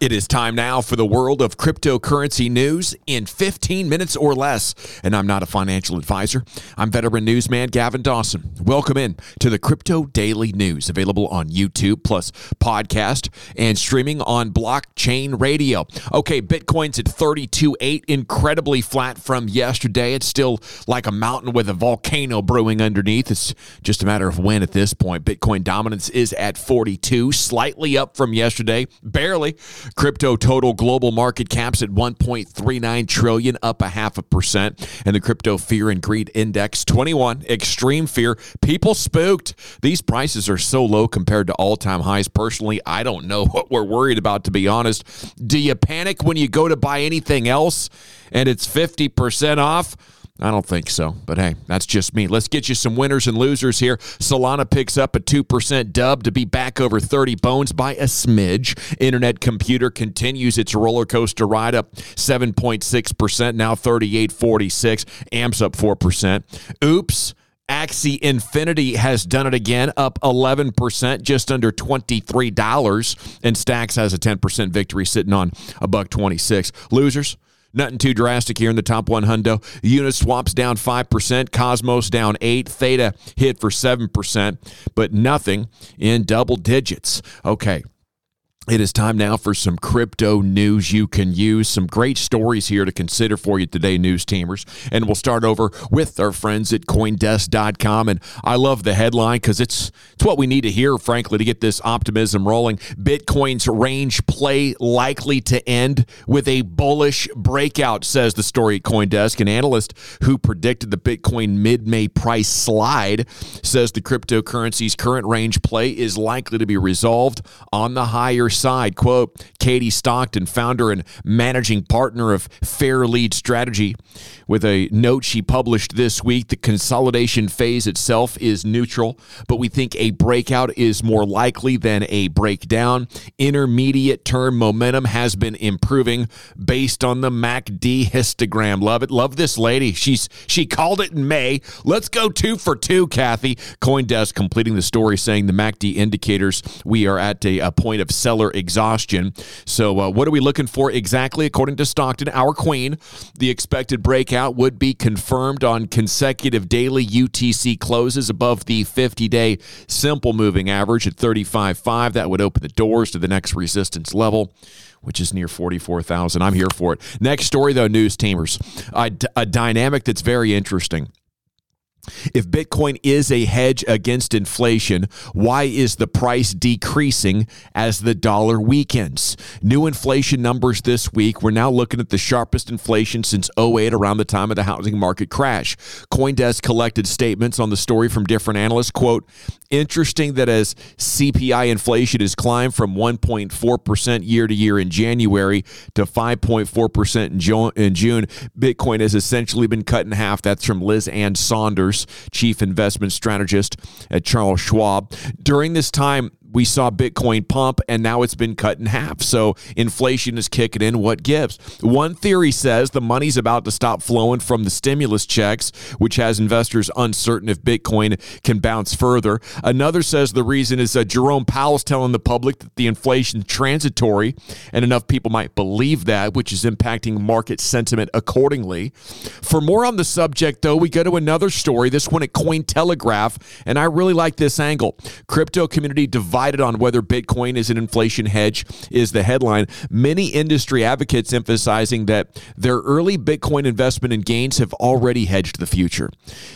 It is time now for the world of cryptocurrency news in 15 minutes or less. And I'm not a financial advisor. I'm veteran newsman Gavin Dawson. Welcome in to the Crypto Daily News, available on YouTube plus podcast and streaming on blockchain radio. Okay, Bitcoin's at 32.8, incredibly flat from yesterday. It's still like a mountain with a volcano brewing underneath. It's just a matter of when at this point. Bitcoin dominance is at 42, slightly up from yesterday, barely. Crypto total global market caps at 1.39 trillion, up a half a percent. And the crypto fear and greed index 21, extreme fear. People spooked. These prices are so low compared to all-time highs. Personally, I don't know what we're worried about to be honest. Do you panic when you go to buy anything else and it's 50% off? I don't think so, but hey, that's just me. Let's get you some winners and losers here. Solana picks up a 2% dub to be back over 30 bones by a smidge. Internet computer continues its roller coaster ride up 7.6%, now 38.46. AMP's up 4%. Oops. Axie Infinity has done it again, up 11%, just under $23. And Stacks has a 10% victory, sitting on a buck 26. Losers, Nothing too drastic here in the top one hundo. Uniswap's down 5%, Cosmos down 8, Theta hit for 7%, but nothing in double digits. Okay, it is time now for some crypto news you can use. Some great stories here to consider for you today, news teamers. And we'll start over with our friends at Coindesk.com. And I love the headline because it's, it's what we need to hear, frankly, to get this optimism rolling. Bitcoin's range play likely to end with a bullish breakout, says the story at Coindesk. An analyst who predicted the Bitcoin mid May price slide says the cryptocurrency's current range play is likely to be resolved on the higher side. Quote Katie Stockton, founder and managing partner of Fairlead Strategy, with a note she published this week. The consolidation phase itself is neutral, but we think a breakout is more likely than a breakdown. Intermediate term momentum has been improving based on the MACD histogram. Love it. Love this lady. She's she called it in May. Let's go two for two, Kathy. Coindesk completing the story saying the MACD indicators we are at a, a point of selling exhaustion. So, uh, what are we looking for exactly? According to Stockton, our queen, the expected breakout would be confirmed on consecutive daily UTC closes above the 50 day simple moving average at 35.5. That would open the doors to the next resistance level which is near 44,000. I'm here for it. Next story, though, news teamers. A, a dynamic that's very interesting. If Bitcoin is a hedge against inflation, why is the price decreasing as the dollar weakens? New inflation numbers this week. We're now looking at the sharpest inflation since 08 around the time of the housing market crash. Coindesk collected statements on the story from different analysts. Quote, interesting that as CPI inflation has climbed from 1.4% year to year in January to 5.4% in June, Bitcoin has essentially been cut in half. That's from Liz Ann Chief investment strategist at Charles Schwab. During this time, we saw Bitcoin pump and now it's been cut in half. So inflation is kicking in. What gives? One theory says the money's about to stop flowing from the stimulus checks, which has investors uncertain if Bitcoin can bounce further. Another says the reason is that Jerome Powell's telling the public that the inflation transitory and enough people might believe that, which is impacting market sentiment accordingly. For more on the subject, though, we go to another story, this one at Cointelegraph, and I really like this angle. Crypto community divided divided on whether Bitcoin is an inflation hedge, is the headline. Many industry advocates emphasizing that their early Bitcoin investment and gains have already hedged the future.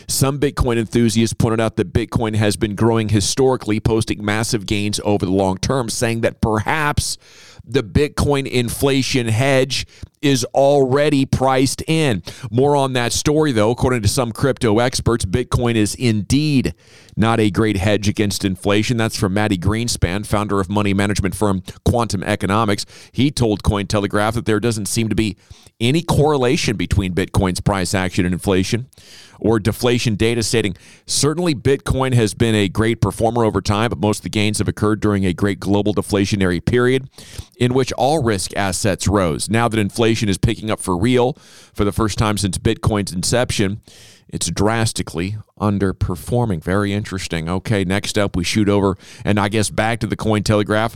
Some Bitcoin enthusiasts pointed out that Bitcoin has been growing historically, posting massive gains over the long term, saying that perhaps the Bitcoin inflation hedge is already priced in. More on that story, though. According to some crypto experts, Bitcoin is indeed not a great hedge against inflation. That's from Mati Greenspan, founder of money management firm Quantum Economics. He told Cointelegraph that there doesn't seem to be any correlation between Bitcoin's price action and inflation or deflation data stating certainly Bitcoin has been a great performer over time, but most of the gains have occurred during a great global deflationary period in which all risk assets rose. Now that inflation is picking up for real for the first time since Bitcoin's inception, it's drastically underperforming. Very interesting. Okay, next up we shoot over and I guess back to the Cointelegraph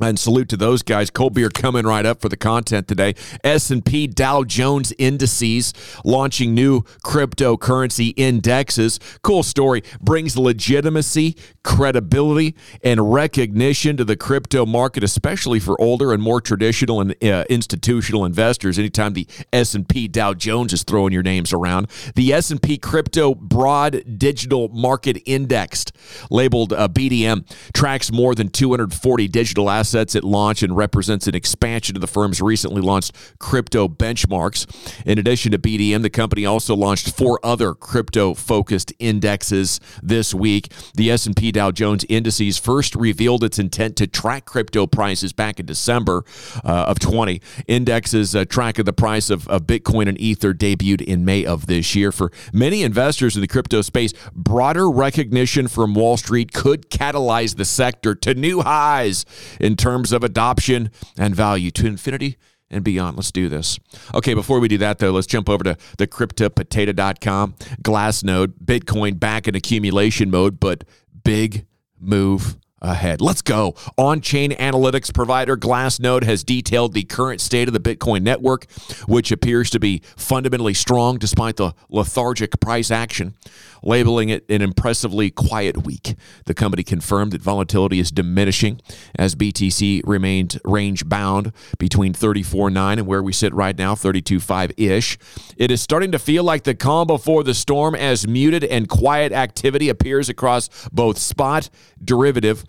and salute to those guys. Cold beer coming right up for the content today. S&P Dow Jones indices launching new cryptocurrency indexes. Cool story. Brings legitimacy, credibility, and recognition to the crypto market, especially for older and more traditional and uh, institutional investors. Anytime the S&P Dow Jones is throwing your names around, the S&P Crypto Broad Digital Market Indexed, labeled uh, BDM, tracks more than 240 digital assets assets at launch and represents an expansion of the firm's recently launched crypto benchmarks. In addition to BDM, the company also launched four other crypto-focused indexes this week. The S&P Dow Jones Indices first revealed its intent to track crypto prices back in December uh, of 20. Indexes uh, track the price of, of Bitcoin and Ether debuted in May of this year. For many investors in the crypto space, broader recognition from Wall Street could catalyze the sector to new highs in terms of adoption and value to infinity and beyond. Let's do this. Okay, before we do that, though, let's jump over to the cryptopotato.com. Glassnode, Bitcoin back in accumulation mode, but big move ahead. Let's go. On chain analytics provider Glassnode has detailed the current state of the Bitcoin network, which appears to be fundamentally strong despite the lethargic price action, labeling it an impressively quiet week. The company confirmed that volatility is diminishing as BTC remained range bound between 34.9 and where we sit right now, 32.5 ish. It is starting to feel like the calm before the storm as muted and quiet activity appears across both spot, derivative,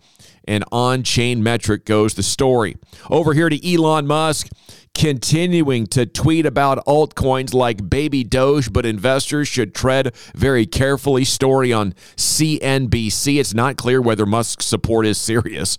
and on chain metric goes the story. Over here to Elon Musk continuing to tweet about altcoins like Baby Doge, but investors should tread very carefully. Story on CNBC. It's not clear whether Musk's support is serious.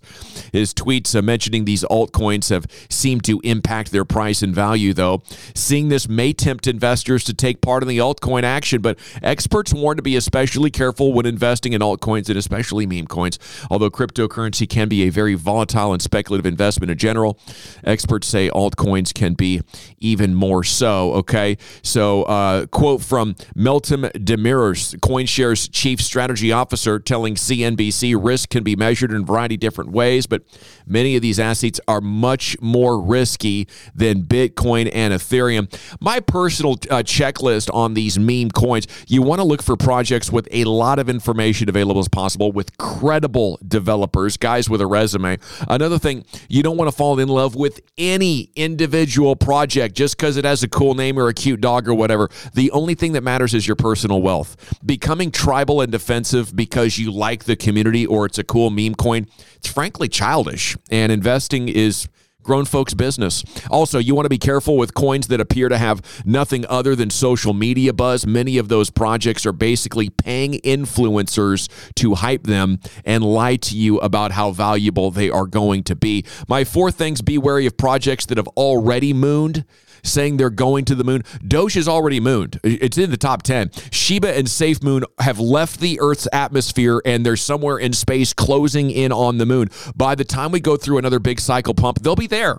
His tweets uh, mentioning these altcoins have seemed to impact their price and value, though. Seeing this may tempt investors to take part in the altcoin action, but experts warn to be especially careful when investing in altcoins and especially meme coins. Although cryptocurrency can be a very volatile and speculative investment in general, experts say altcoins can be even more so. Okay. So, uh, quote from Meltem Demirors, CoinShares chief strategy officer, telling CNBC risk can be measured in a variety of different ways, but many of these assets are much more risky than Bitcoin and Ethereum. My personal uh, checklist on these meme coins you want to look for projects with a lot of information available as possible with credible developers, guys with a resume. Another thing, you don't want to fall in love with any individual individual project just because it has a cool name or a cute dog or whatever. The only thing that matters is your personal wealth. Becoming tribal and defensive because you like the community or it's a cool meme coin, it's frankly childish. And investing is grown folks' business. Also, you want to be careful with coins that appear to have nothing other than social media buzz. Many of those projects are basically paying influencers to hype them and lie to you about how valuable they are going to be. My four things be wary of projects that have already mooned saying they're going to the moon. Doge is already mooned. It's in the top 10. Shiba and Safe Moon have left the Earth's atmosphere and they're somewhere in space closing in on the moon. By the time we go through another big cycle pump, they'll be there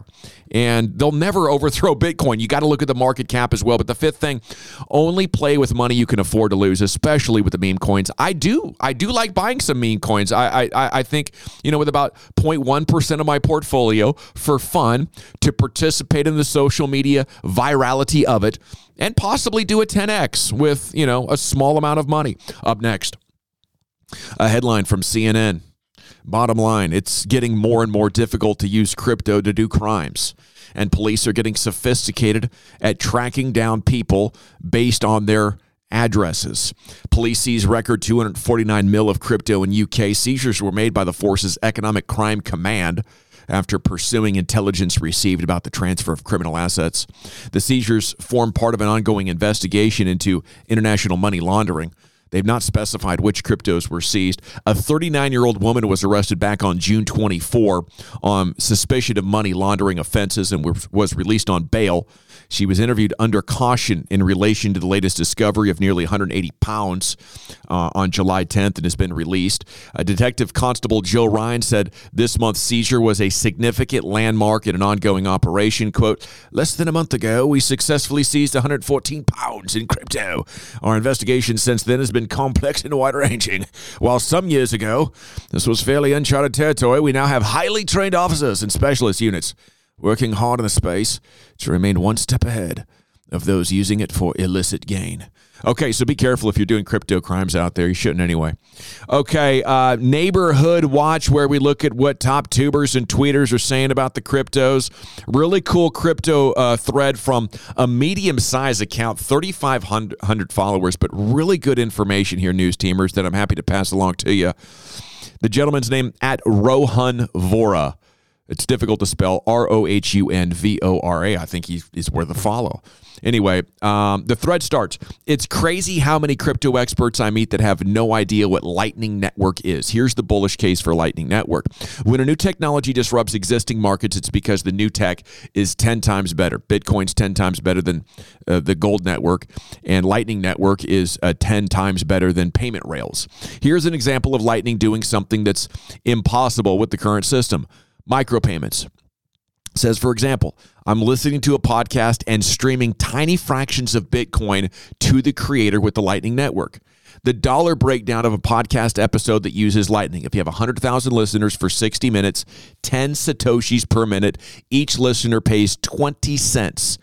and they'll never overthrow Bitcoin. You got to look at the market cap as well. But the fifth thing, only play with money you can afford to lose, especially with the meme coins. I do, I do like buying some meme coins. I, I, I think you know, with about 0.1 percent of my portfolio for fun to participate in the social media virality of it, and possibly do a 10x with you know a small amount of money. Up next, a headline from CNN. Bottom line, it's getting more and more difficult to use crypto to do crimes. And police are getting sophisticated at tracking down people based on their addresses. Police seized record 249 mil of crypto in UK. Seizures were made by the force's Economic Crime Command after pursuing intelligence received about the transfer of criminal assets. The seizures form part of an ongoing investigation into international money laundering. They've not specified which cryptos were seized. A 39 year old woman was arrested back on June 24 on suspicion of money laundering offenses and was released on bail. She was interviewed under caution in relation to the latest discovery of nearly 180 pounds uh, on July 10th and has been released. Uh, Detective Constable Joe Ryan said this month's seizure was a significant landmark in an ongoing operation. Quote, less than a month ago, we successfully seized 114 pounds in crypto. Our investigation since then has been been complex and wide ranging. While some years ago, this was fairly uncharted territory, we now have highly trained officers and specialist units working hard in the space to remain one step ahead of those using it for illicit gain. Okay, so be careful if you're doing crypto crimes out there. You shouldn't anyway. Okay, uh, neighborhood watch where we look at what top tubers and tweeters are saying about the cryptos. Really cool crypto uh, thread from a medium sized account, 3,500 followers, but really good information here, news teamers, that I'm happy to pass along to you. The gentleman's name at Rohun Vora. It's difficult to spell R O H U N V O R A. I think he's, he's worth a follow. Anyway, um, the thread starts. It's crazy how many crypto experts I meet that have no idea what Lightning Network is. Here's the bullish case for Lightning Network. When a new technology disrupts existing markets, it's because the new tech is 10 times better. Bitcoin's 10 times better than uh, the gold network, and Lightning Network is uh, 10 times better than payment rails. Here's an example of Lightning doing something that's impossible with the current system micropayments says, for example, I'm listening to a podcast and streaming tiny fractions of Bitcoin to the creator with the Lightning Network. The dollar breakdown of a podcast episode that uses Lightning. If you have 100,000 listeners for 60 minutes, 10 Satoshis per minute, each listener pays 20 cents.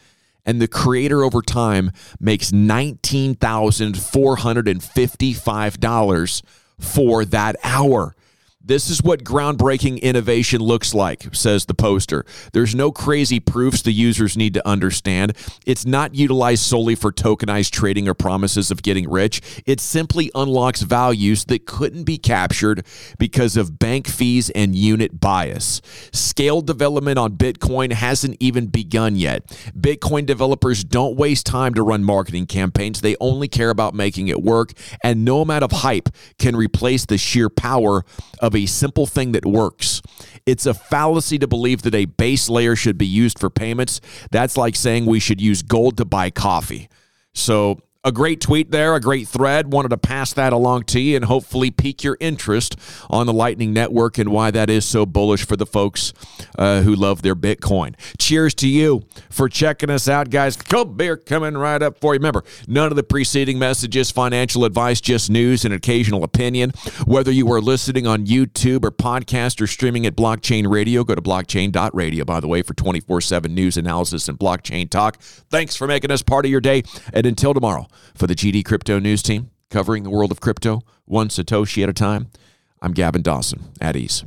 And the creator over time makes $19,455 for that hour. This is what groundbreaking innovation looks like, says the poster. There's no crazy proofs the users need to understand. It's not utilized solely for tokenized trading or promises of getting rich. It simply unlocks values that couldn't be captured because of bank fees and unit bias. Scale development on Bitcoin hasn't even begun yet. Bitcoin developers don't waste time to run marketing campaigns, they only care about making it work, and no amount of hype can replace the sheer power of simple thing that works. It's a fallacy to believe that a base layer should be used for payments. That's like saying we should use gold to buy coffee. So a great tweet there, a great thread. Wanted to pass that along to you and hopefully pique your interest on the Lightning Network and why that is so bullish for the folks uh, who love their Bitcoin. Cheers to you for checking us out, guys. Cold beer coming right up for you. Remember, none of the preceding messages, financial advice, just news and occasional opinion. Whether you are listening on YouTube or podcast or streaming at Blockchain Radio, go to blockchain.radio, by the way, for 24 7 news analysis and blockchain talk. Thanks for making us part of your day. And until tomorrow, for the GD Crypto News Team, covering the world of crypto, one Satoshi at a time, I'm Gavin Dawson at ease.